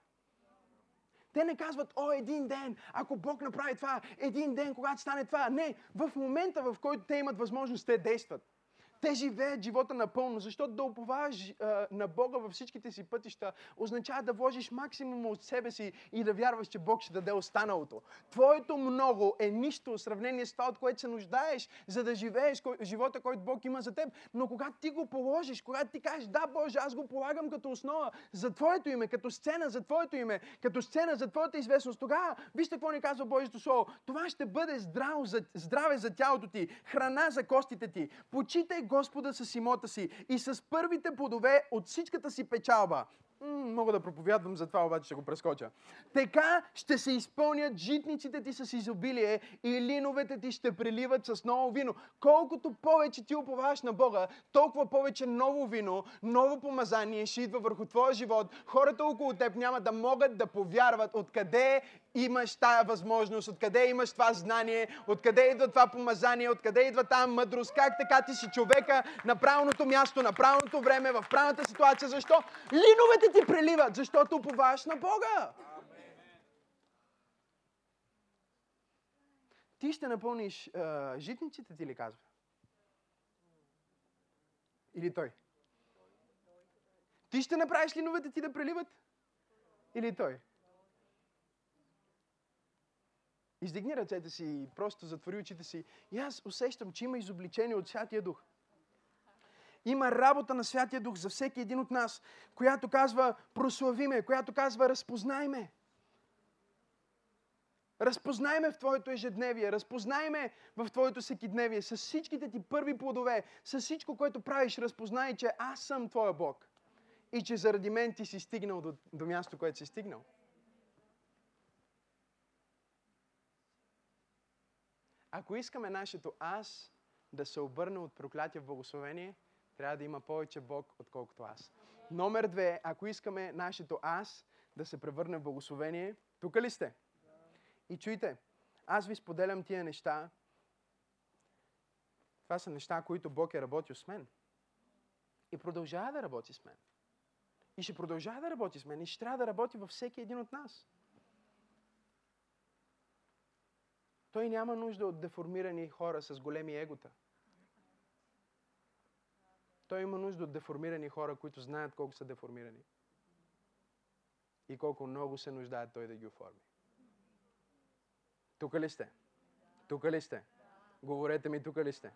Те не казват, о, един ден, ако Бог направи това, един ден, когато стане това. Не, в момента, в който те имат възможност, те действат. Те живеят живота напълно, защото да уповаваш на Бога във всичките си пътища означава да вложиш максимум от себе си и да вярваш, че Бог ще даде останалото. Твоето много е нищо в сравнение с това, от което се нуждаеш, за да живееш живота, който Бог има за теб. Но когато ти го положиш, когато ти кажеш, да, Боже, аз го полагам като основа за Твоето име, като сцена за Твоето име, като сцена за Твоята известност, тогава, вижте какво ни казва Божието Слово, това ще бъде здраво здраве за тялото ти, храна за костите ти. Почитай Господа с имота си и с първите плодове от всичката си печалба. М, мога да проповядвам за това, обаче ще го прескоча. Така ще се изпълнят житниците ти с изобилие и линовете ти ще преливат с ново вино. Колкото повече ти уповаваш на Бога, толкова повече ново вино, ново помазание ще идва върху твоя живот. Хората около теб няма да могат да повярват откъде имаш тая възможност, откъде имаш това знание, откъде идва това помазание, откъде идва тази мъдрост, как така ти си човека на правилното място, на правилното време, в правилната ситуация. Защо? Линовете ти преливат, защото уповаваш на Бога. Ти ще напълниш а, житниците, ти ли казва? Или той? Ти ще направиш линовете ти да преливат? Или той? Издигни ръцете си и просто затвори очите си. И аз усещам, че има изобличение от Святия Дух. Има работа на Святия Дух за всеки един от нас, която казва прослави ме, която казва разпознай ме. Разпознай ме в Твоето ежедневие, разпознай ме в Твоето всекидневие, с всичките ти първи плодове, с всичко, което правиш, разпознай, че аз съм Твоя Бог и че заради мен ти си стигнал до, до място, което си стигнал. Ако искаме нашето аз да се обърне от проклятие в благословение, трябва да има повече Бог, отколкото аз. Номер две, ако искаме нашето аз да се превърне в благословение, тук ли сте? И чуйте, аз ви споделям тия неща. Това са неща, които Бог е работил с мен. И продължава да работи с мен. И ще продължава да работи с мен. И ще трябва да работи във всеки един от нас. Той няма нужда от деформирани хора с големи егота. Той има нужда от деформирани хора, които знаят колко са деформирани. И колко много се нуждаят той да ги оформи. Тук ли сте? Тук ли сте? Говорете ми, тук ли сте?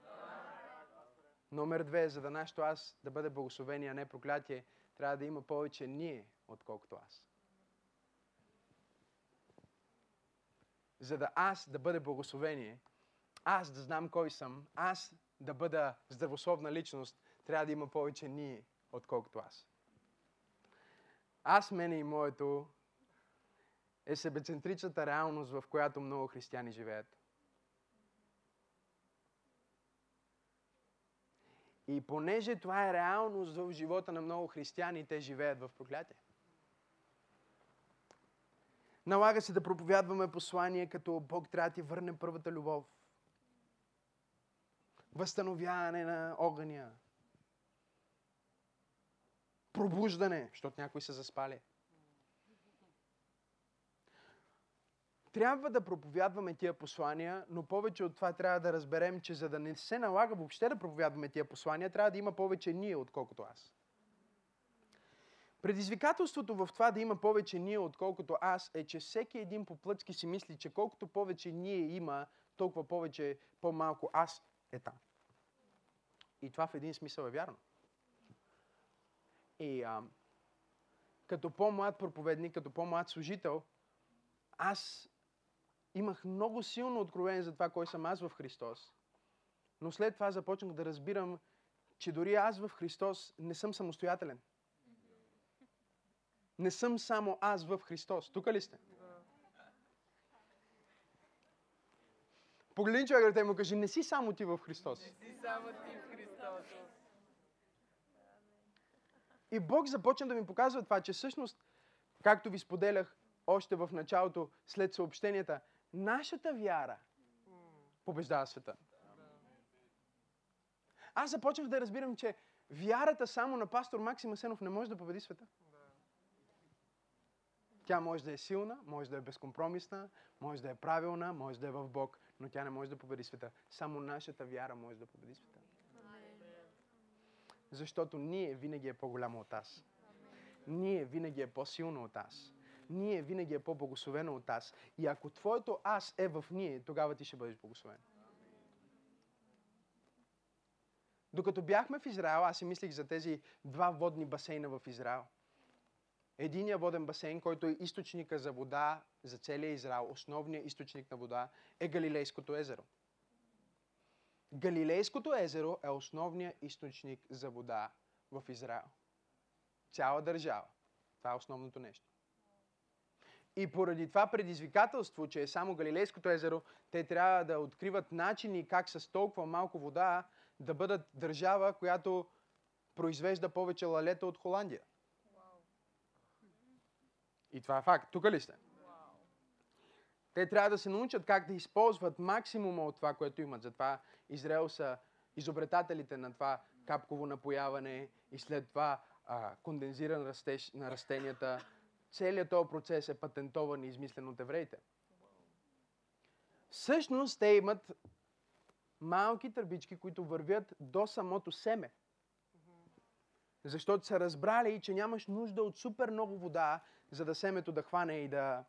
Номер две, за да нашето аз да бъде благословение, а не проклятие, трябва да има повече ние, отколкото аз. За да аз да бъде благословение, аз да знам кой съм, аз да бъда здравословна личност, трябва да има повече ние, отколкото аз. Аз, мене и моето е себецентричната реалност, в която много християни живеят. И понеже това е реалност в живота на много християни, те живеят в проклятие. Налага се да проповядваме послание, като Бог трябва да ти върне първата любов. Възстановяване на огъня. Пробуждане, защото някои са заспали. Трябва да проповядваме тия послания, но повече от това трябва да разберем, че за да не се налага въобще да проповядваме тия послания, трябва да има повече ние, отколкото аз. Предизвикателството в това да има повече ние, отколкото аз, е, че всеки един по плътски си мисли, че колкото повече ние има, толкова повече по-малко аз е там. И това в един смисъл е вярно. И а, като по-млад проповедник, като по-млад служител, аз имах много силно откровение за това, кой съм аз в Христос. Но след това започнах да разбирам, че дори аз в Христос не съм самостоятелен. Не съм само аз в Христос. Тук ли сте? Погледни човека и му кажи, не си само ти в Христос. Не си само ти в Христос. И Бог започна да ми показва това, че всъщност, както ви споделях още в началото, след съобщенията, нашата вяра побеждава света. аз започнах да разбирам, че вярата само на пастор Максим Асенов не може да победи света. Тя може да е силна, може да е безкомпромисна, може да е правилна, може да е в Бог, но тя не може да победи света. Само нашата вяра може да победи света. Защото ние винаги е по-голямо от аз. Ние винаги е по-силно от аз. Ние винаги е по-благословено от аз. И ако твоето аз е в ние, тогава ти ще бъдеш благословен. Докато бяхме в Израел, аз си мислих за тези два водни басейна в Израел. Единия воден басейн, който е източника за вода за целия Израел, основният източник на вода, е Галилейското езеро. Галилейското езеро е основният източник за вода в Израел. Цяла държава. Това е основното нещо. И поради това предизвикателство, че е само Галилейското езеро, те трябва да откриват начини как с толкова малко вода да бъдат държава, която произвежда повече лалета от Холандия. И това е факт. Тук ли сте? Те трябва да се научат как да използват максимума от това, което имат. Затова Израел са изобретателите на това капково напояване и след това а, кондензиран растеж на растенията. Целият този процес е патентован и измислен от евреите. Всъщност те имат малки търбички, които вървят до самото семе. Защото са разбрали, че нямаш нужда от супер много вода, за да семето да хване и да,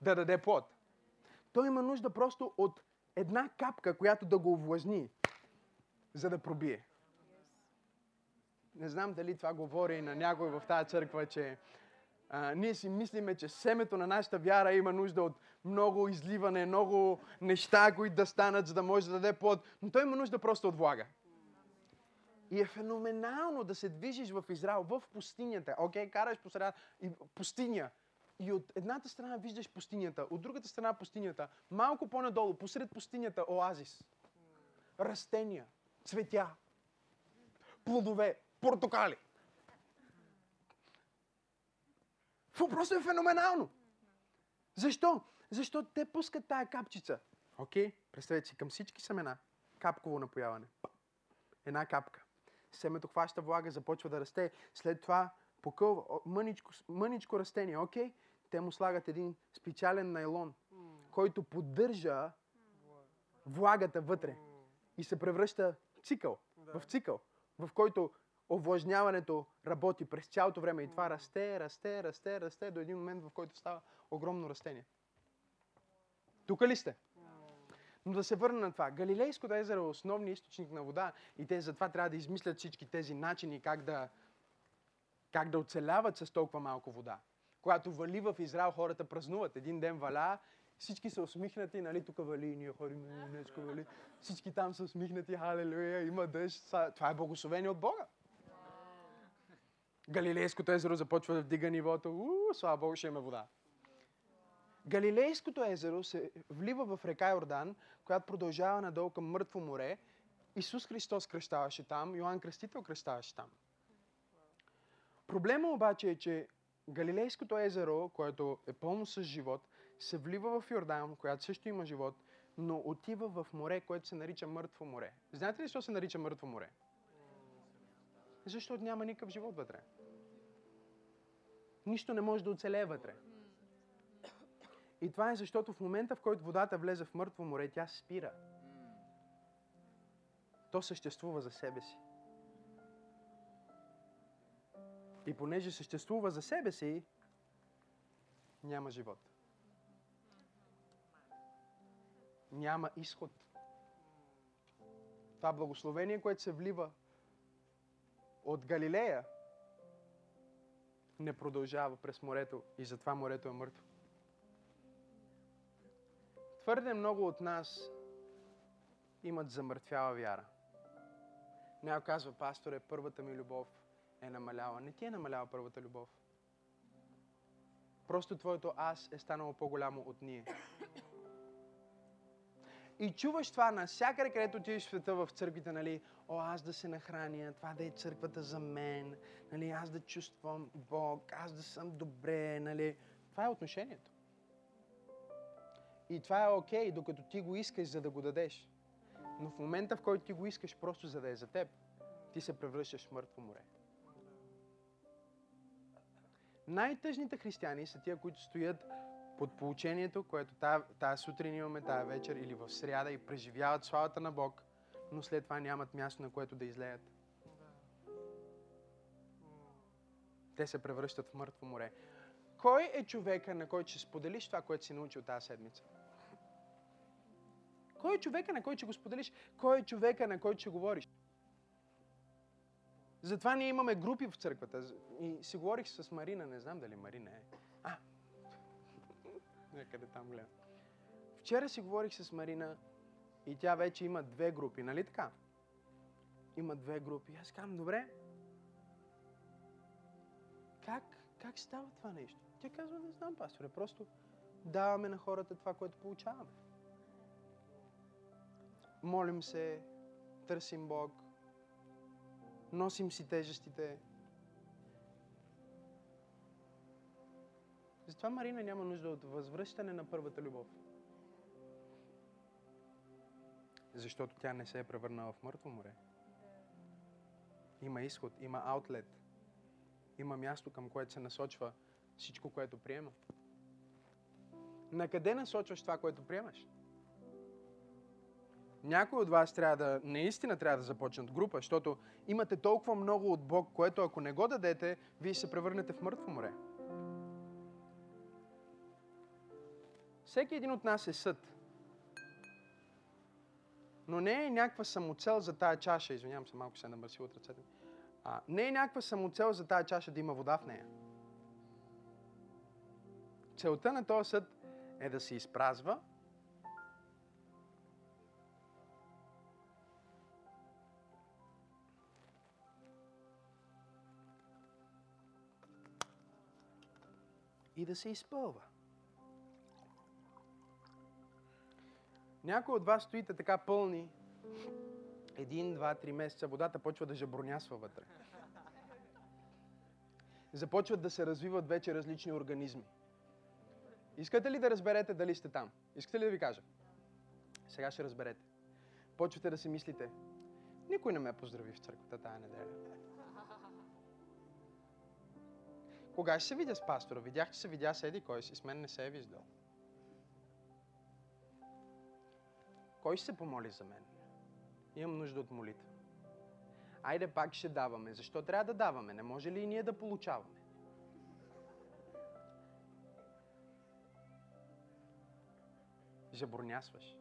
да даде плод. Той има нужда просто от една капка, която да го увлажни, за да пробие. Не знам дали това говори на някой в тази църква, че а, ние си мислиме, че семето на нашата вяра има нужда от много изливане, много неща, които да станат, за да може да даде плод. Но той има нужда просто от влага. И е феноменално да се движиш в Израел, в пустинята. Окей, караш по среда и пустиня. И от едната страна виждаш пустинята, от другата страна пустинята, малко по-надолу, посред пустинята, оазис. Растения, цветя, плодове, портокали. Просто е феноменално. Защо? Защото те пускат тая капчица. Окей, okay? представете си, към всички семена. Капково напояване. Една капка. Семето хваща влага, започва да расте. След това покълва, мъничко, мъничко растение. Окей, okay? те му слагат един специален найлон, който поддържа влагата вътре и се превръща цикъл, в цикъл, в който овлажняването работи през цялото време и това расте, расте, расте, расте до един момент, в който става огромно растение. Тук ли сте? Но да се върна на това. Галилейското езеро е основният източник на вода и те затова трябва да измислят всички тези начини как да, как да оцеляват с толкова малко вода. Когато вали в Израел, хората празнуват. Един ден валя, всички са усмихнати, нали, тук вали, ние ходим, днеска вали. Всички там са усмихнати, халелуя, има дъжд. Това е благословение от Бога. Галилейското езеро започва да вдига нивото. У, слава Богу, ще има вода. Галилейското езеро се влива в река Йордан, която продължава надолу към Мъртво море. Исус Христос кръщаваше там, Йоанн Кръстител кръщаваше там. Проблема обаче е, че Галилейското езеро, което е пълно с живот, се влива в Йордан, която също има живот, но отива в море, което се нарича Мъртво море. Знаете ли защо се нарича Мъртво море? Защото няма никакъв живот вътре. Нищо не може да оцелее вътре. И това е защото в момента, в който водата влезе в мъртво море, тя спира. То съществува за себе си. И понеже съществува за себе си, няма живот. Няма изход. Това благословение, което се влива от Галилея, не продължава през морето и затова морето е мъртво. Твърде много от нас имат замъртвяла вяра. Някой казва, пасторе, първата ми любов е намаляла. Не ти е намаляла първата любов. Просто твоето аз е станало по-голямо от ние. И чуваш това навсякъде, където отидеш в света, в църквите, нали, о, аз да се нахраня, това да е църквата за мен, нали, аз да чувствам Бог, аз да съм добре, нали. Това е отношението. И това е окей, докато ти го искаш, за да го дадеш. Но в момента, в който ти го искаш просто за да е за теб, ти се превръщаш в мъртво море. Най-тъжните християни са тия, които стоят под получението, което тая сутрин имаме, тая вечер или в сряда и преживяват славата на Бог, но след това нямат място, на което да излеят. Те се превръщат в мъртво море. Кой е човека, на който ще споделиш това, което си научил тази седмица? Кой е човека, на който ще го споделиш? Кой е човека, на който ще говориш? Затова ние имаме групи в църквата. И си говорих с Марина, не знам дали Марина е. А, някъде там гледам. Вчера си говорих с Марина и тя вече има две групи, нали така? Има две групи. Аз казвам, добре, как, как става това нещо? Тя казва, не знам, пасторе, просто даваме на хората това, което получаваме. Молим се, търсим Бог, носим си тежестите. Затова Марина няма нужда от възвръщане на първата любов. Защото тя не се е превърнала в мъртво море. Има изход, има аутлет. Има място, към което се насочва всичко, което приема. На къде насочваш това, което приемаш? Някой от вас трябва да, наистина трябва да започнат група, защото имате толкова много от Бог, което ако не го дадете, вие се превърнете в мъртво море. Всеки един от нас е съд. Но не е някаква самоцел за тая чаша, извинявам се, малко се е от ръцете ми. А, не е някаква самоцел за тая чаша да има вода в нея. Целта на този съд е да се изпразва и да се изпълва. Някои от вас стоите така пълни, един, два, три месеца, водата почва да жабронясва вътре. Започват да се развиват вече различни организми. Искате ли да разберете дали сте там? Искате ли да ви кажа? Сега ще разберете. Почвате да си мислите, никой не ме поздрави в църквата тая неделя. Кога ще се видя с пастора? Видях, че се видя с Еди кой си. С мен не се е виждал. Кой ще се помоли за мен? Имам нужда от молитва. Айде пак ще даваме. Защо трябва да даваме? Не може ли и ние да получаваме? Жабурнясваш.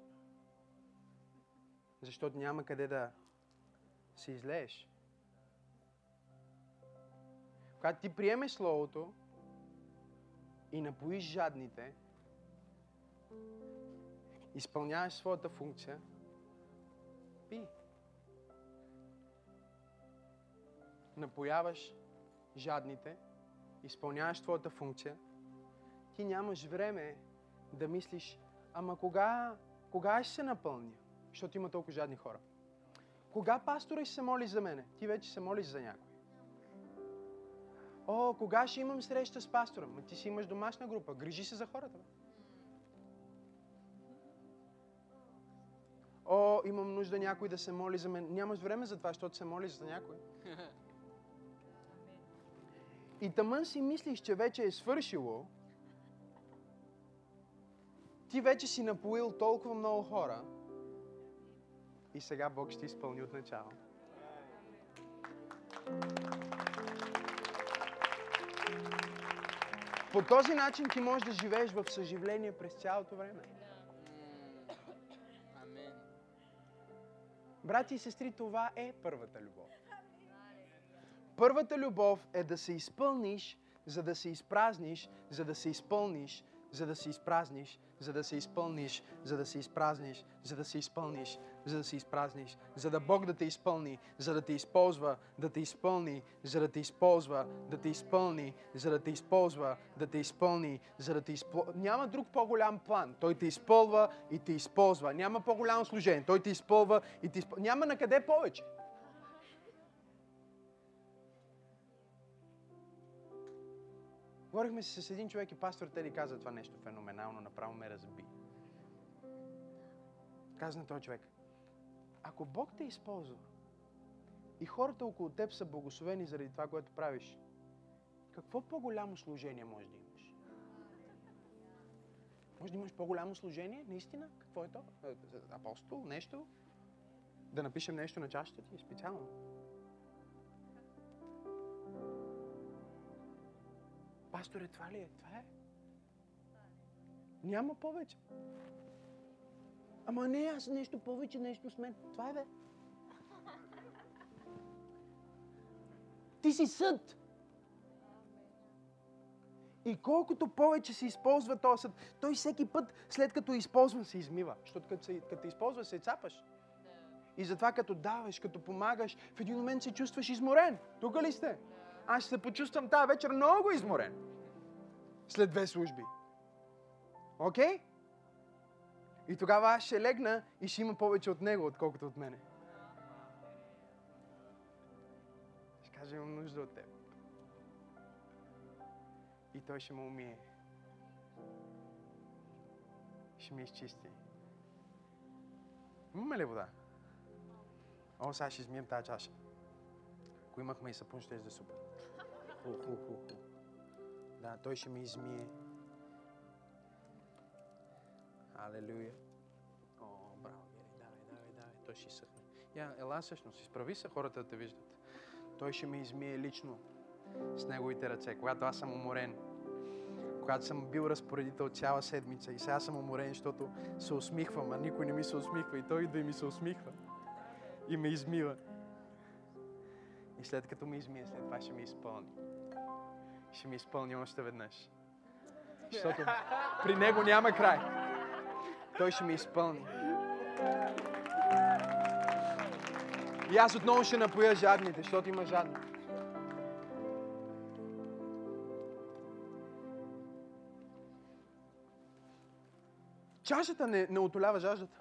Защото няма къде да се излееш. Когато ти приемеш Словото и напоиш жадните, изпълняваш своята функция, пи. Напояваш жадните, изпълняваш твоята функция, ти нямаш време да мислиш, ама кога, кога ще се напълня, защото има толкова жадни хора. Кога пастора ще се моли за мене? Ти вече се молиш за някой. О, кога ще имам среща с пастора? Ма ти си имаш домашна група. Грижи се за хората. Бе. О, имам нужда някой да се моли за мен. Нямаш време за това, защото се молиш за някой. [LAUGHS] И тъмън си мислиш, че вече е свършило. Ти вече си напоил толкова много хора. И сега Бог ще изпълни от начало. По този начин ти можеш да живееш в съживление през цялото време. Брати и сестри, това е първата любов. Първата любов е да се изпълниш, за да се изпразниш, за да се изпълниш, за да се изпразниш, за да се изпълниш, за да се изпразниш, за да се изпълниш, за да се изпразниш, за да Бог да те изпълни, за да те използва, да те изпълни, за да те използва, да те изпълни, за да те използва, да те изпълни, за да те използва. Няма друг по-голям план. Той те изпълва и те използва. Няма по-голямо служение. Той те изпълва и те изпълва. Няма на къде повече. Говорихме си с един човек и пастор Теди каза това нещо феноменално, направо ме разби. каза на този човек, ако Бог те използва и хората около теб са благословени заради това, което правиш, какво по-голямо служение може да имаш? Може да имаш по-голямо служение, наистина? Какво е то? Апостол, нещо? Да напишем нещо на чашата ти, специално. Пасторе, това ли е? Това е. Няма повече. Ама не, аз нещо повече, нещо с мен. Това е, бе. Ти си съд. И колкото повече се използва този съд, той всеки път, след като използван, се измива. Защото като, се, като използва, се цапаш. И затова като даваш, като помагаш, в един момент се чувстваш изморен. Тук ли сте? Аз ще се почувствам тази вечер много изморен. След две служби. Окей? Okay? И тогава аз ще легна и ще има повече от него, отколкото от мене. Ще кажа, имам нужда от теб. И той ще ме умие. Ще ме изчисти. Имаме ли вода? О, сега ще измием тази чаша. Ако имахме и сапун, ще е да супер. Ху, ху, ху, ху. Да, той ще ми измие. Алелуя. О, браво, Гери, давай, давай, давай. Той ще изсъхне. Я, ела всъщност, изправи се, хората да те виждат. Той ще ме измие лично с неговите ръце, когато аз съм уморен. Когато съм бил разпоредител цяла седмица и сега съм уморен, защото се усмихвам, а никой не ми се усмихва и той идва и ми се усмихва. И ме измива. И след като ме измие, след това ще ме изпълни. Ще ме изпълни още веднъж. Защото при него няма край. Той ще ме изпълни. И аз отново ще напоя жадните, защото има жадни. Чашата не, не отолява жаждата.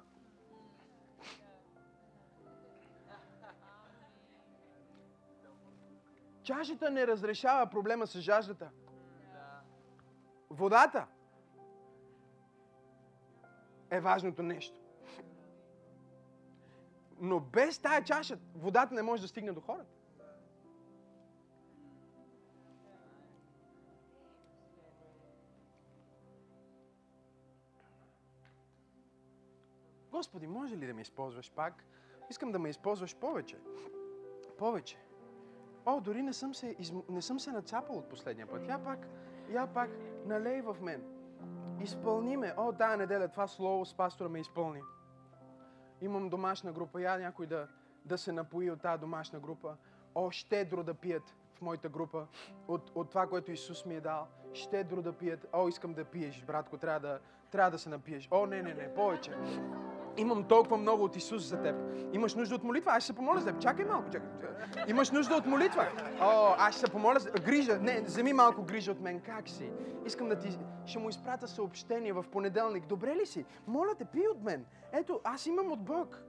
Чашата не разрешава проблема с жаждата. Водата е важното нещо. Но без тая чаша водата не може да стигне до хората. Господи, може ли да ме използваш пак? Искам да ме използваш повече. Повече. О, дори не съм се, из... не съм се нацапал от последния път. Я пак, я пак, налей в мен. Изпълни ме. О, тая неделя това слово с пастора ме изпълни. Имам домашна група. Я някой да, да се напои от тази домашна група. О, щедро да пият в моята група от, от това, което Исус ми е дал. Щедро да пият. О, искам да пиеш, братко. Трябва да, трябва да се напиеш. О, не, не, не, повече. Имам толкова много от Исус за теб. Имаш нужда от молитва? Аз ще се помоля за теб. Чакай малко, чакай. Имаш нужда от молитва? О, аз ще се помоля за... Грижа. Не, вземи малко грижа от мен. Как си? Искам да ти... Ще му изпратя съобщение в понеделник. Добре ли си? Моля те, пи от мен. Ето, аз имам от Бог.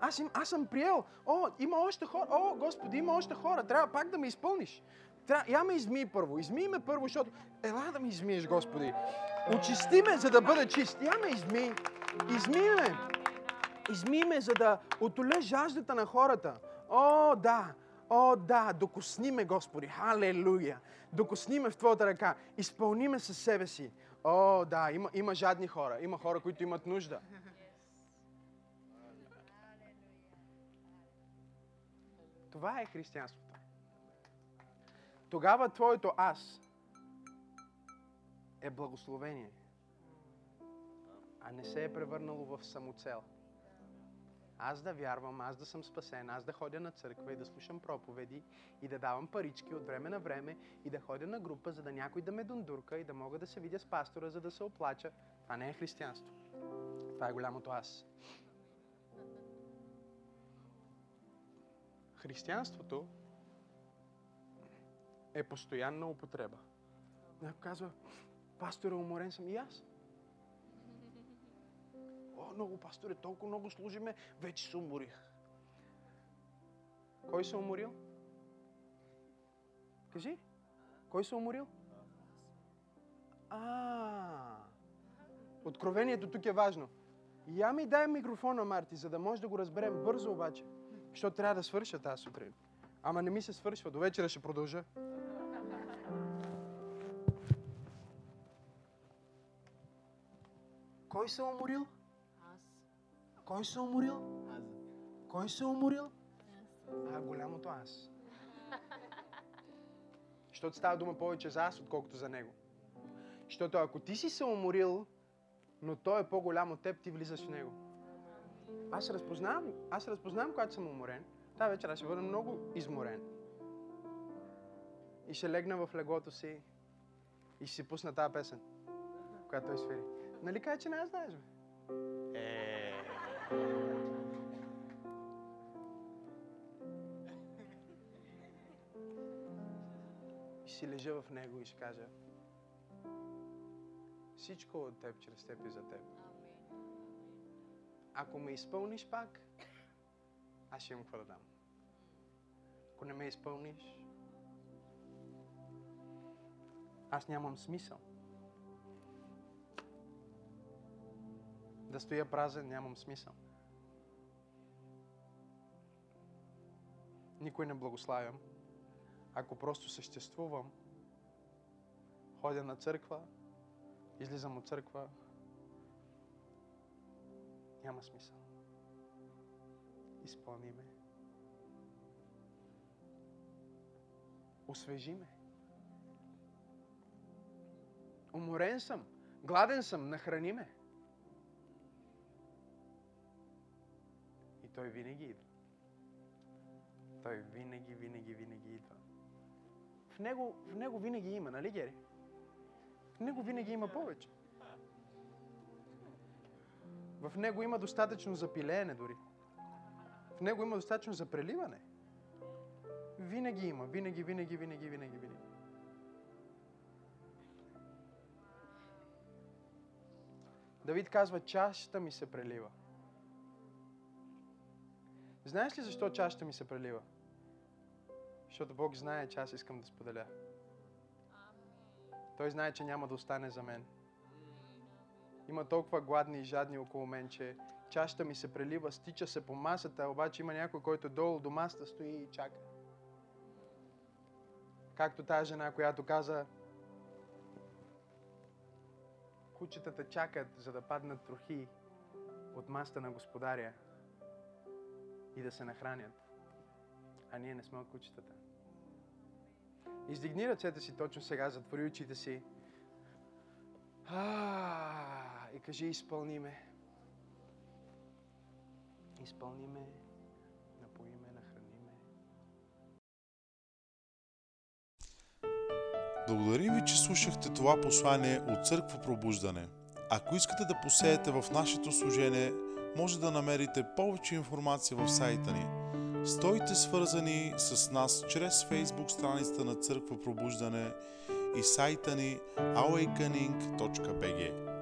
Аз, им, аз съм приел. О, има още хора. О, Господи, има още хора. Трябва пак да ме изпълниш. Трябва, я ме изми първо. Изми ме първо, защото... Ела да ме измиеш, Господи. Очисти ме, за да бъда чист. Я ме изми. Изми ме. Изми ме, за да отоля жаждата на хората. О, да. О, да. Докосни ме, Господи. Халелуя. Докосни ме в Твоята ръка. Изпълни ме със себе си. О, да. Има, има жадни хора. Има хора, които имат нужда. Това е християнството. Тогава твоето аз е благословение, а не се е превърнало в самоцел. Аз да вярвам, аз да съм спасен, аз да ходя на църква и да слушам проповеди и да давам парички от време на време и да ходя на група, за да някой да ме дундурка и да мога да се видя с пастора, за да се оплача. Това не е християнство. Това е голямото аз. Християнството е постоянна употреба. Някой казва, пасторе, уморен съм и аз. О, много пасторе, толкова много служиме, вече се уморих. Кой се уморил? Кажи. Кой се уморил? А, Откровението тук е важно. Я ми дай микрофона, Марти, за да може да го разберем бързо обаче. Защото трябва да свърша тази сутрин. Ама не ми се свършва. До вечера ще продължа. Кой се е уморил? Аз. Кой се е уморил? Аз. Кой се е уморил? А, голямото аз. Защото става дума повече за аз, отколкото за него. Защото ако ти си се уморил, но той е по-голям от теб, ти влизаш в него. Аз разпознавам, аз разпознавам, когато съм уморен. Та вечер аз ще бъда много изморен. И ще легна в леглото си и ще си пусна тази песен, която той свири. Нали кажа, че не я знаеш, бе? Е. И си лежа в него и ще кажа всичко от теб, чрез теб и за теб. Ако ме изпълниш пак, аз ще имам какво да дам. Ако не ме изпълниш, аз нямам смисъл. Да стоя празен, нямам смисъл. Никой не благославям. Ако просто съществувам, ходя на църква, излизам от църква, няма смисъл. Изпълни ме. Освежи ме. Уморен съм, гладен съм, нахрани ме. Той винаги идва. Той винаги, винаги, винаги идва. В него, в него винаги има, нали, Гери? В него винаги има повече. В него има достатъчно за пилеене дори. В него има достатъчно за преливане. Винаги има. Винаги, винаги, винаги, винаги, винаги. Давид казва, чашата ми се прелива. Знаеш ли защо чашата ми се прелива? Защото Бог знае, че аз искам да споделя. Той знае, че няма да остане за мен. Има толкова гладни и жадни около мен, че чашата ми се прелива, стича се по масата, обаче има някой, който долу до масата стои и чака. Както тази жена, която каза, кучетата чакат, за да паднат трохи от маста на господаря и да се нахранят. А ние не сме от кучетата. Издигни ръцете си точно сега, затвори очите си. А, и кажи, изпълни ме. Изпълни ме, напои ме, нахрани ме. Благодарим ви, че слушахте това послание от Църква Пробуждане. Ако искате да посеете в нашето служение, може да намерите повече информация в сайта ни. Стойте свързани с нас чрез фейсбук страницата на Църква Пробуждане и сайта ни awakening.bg.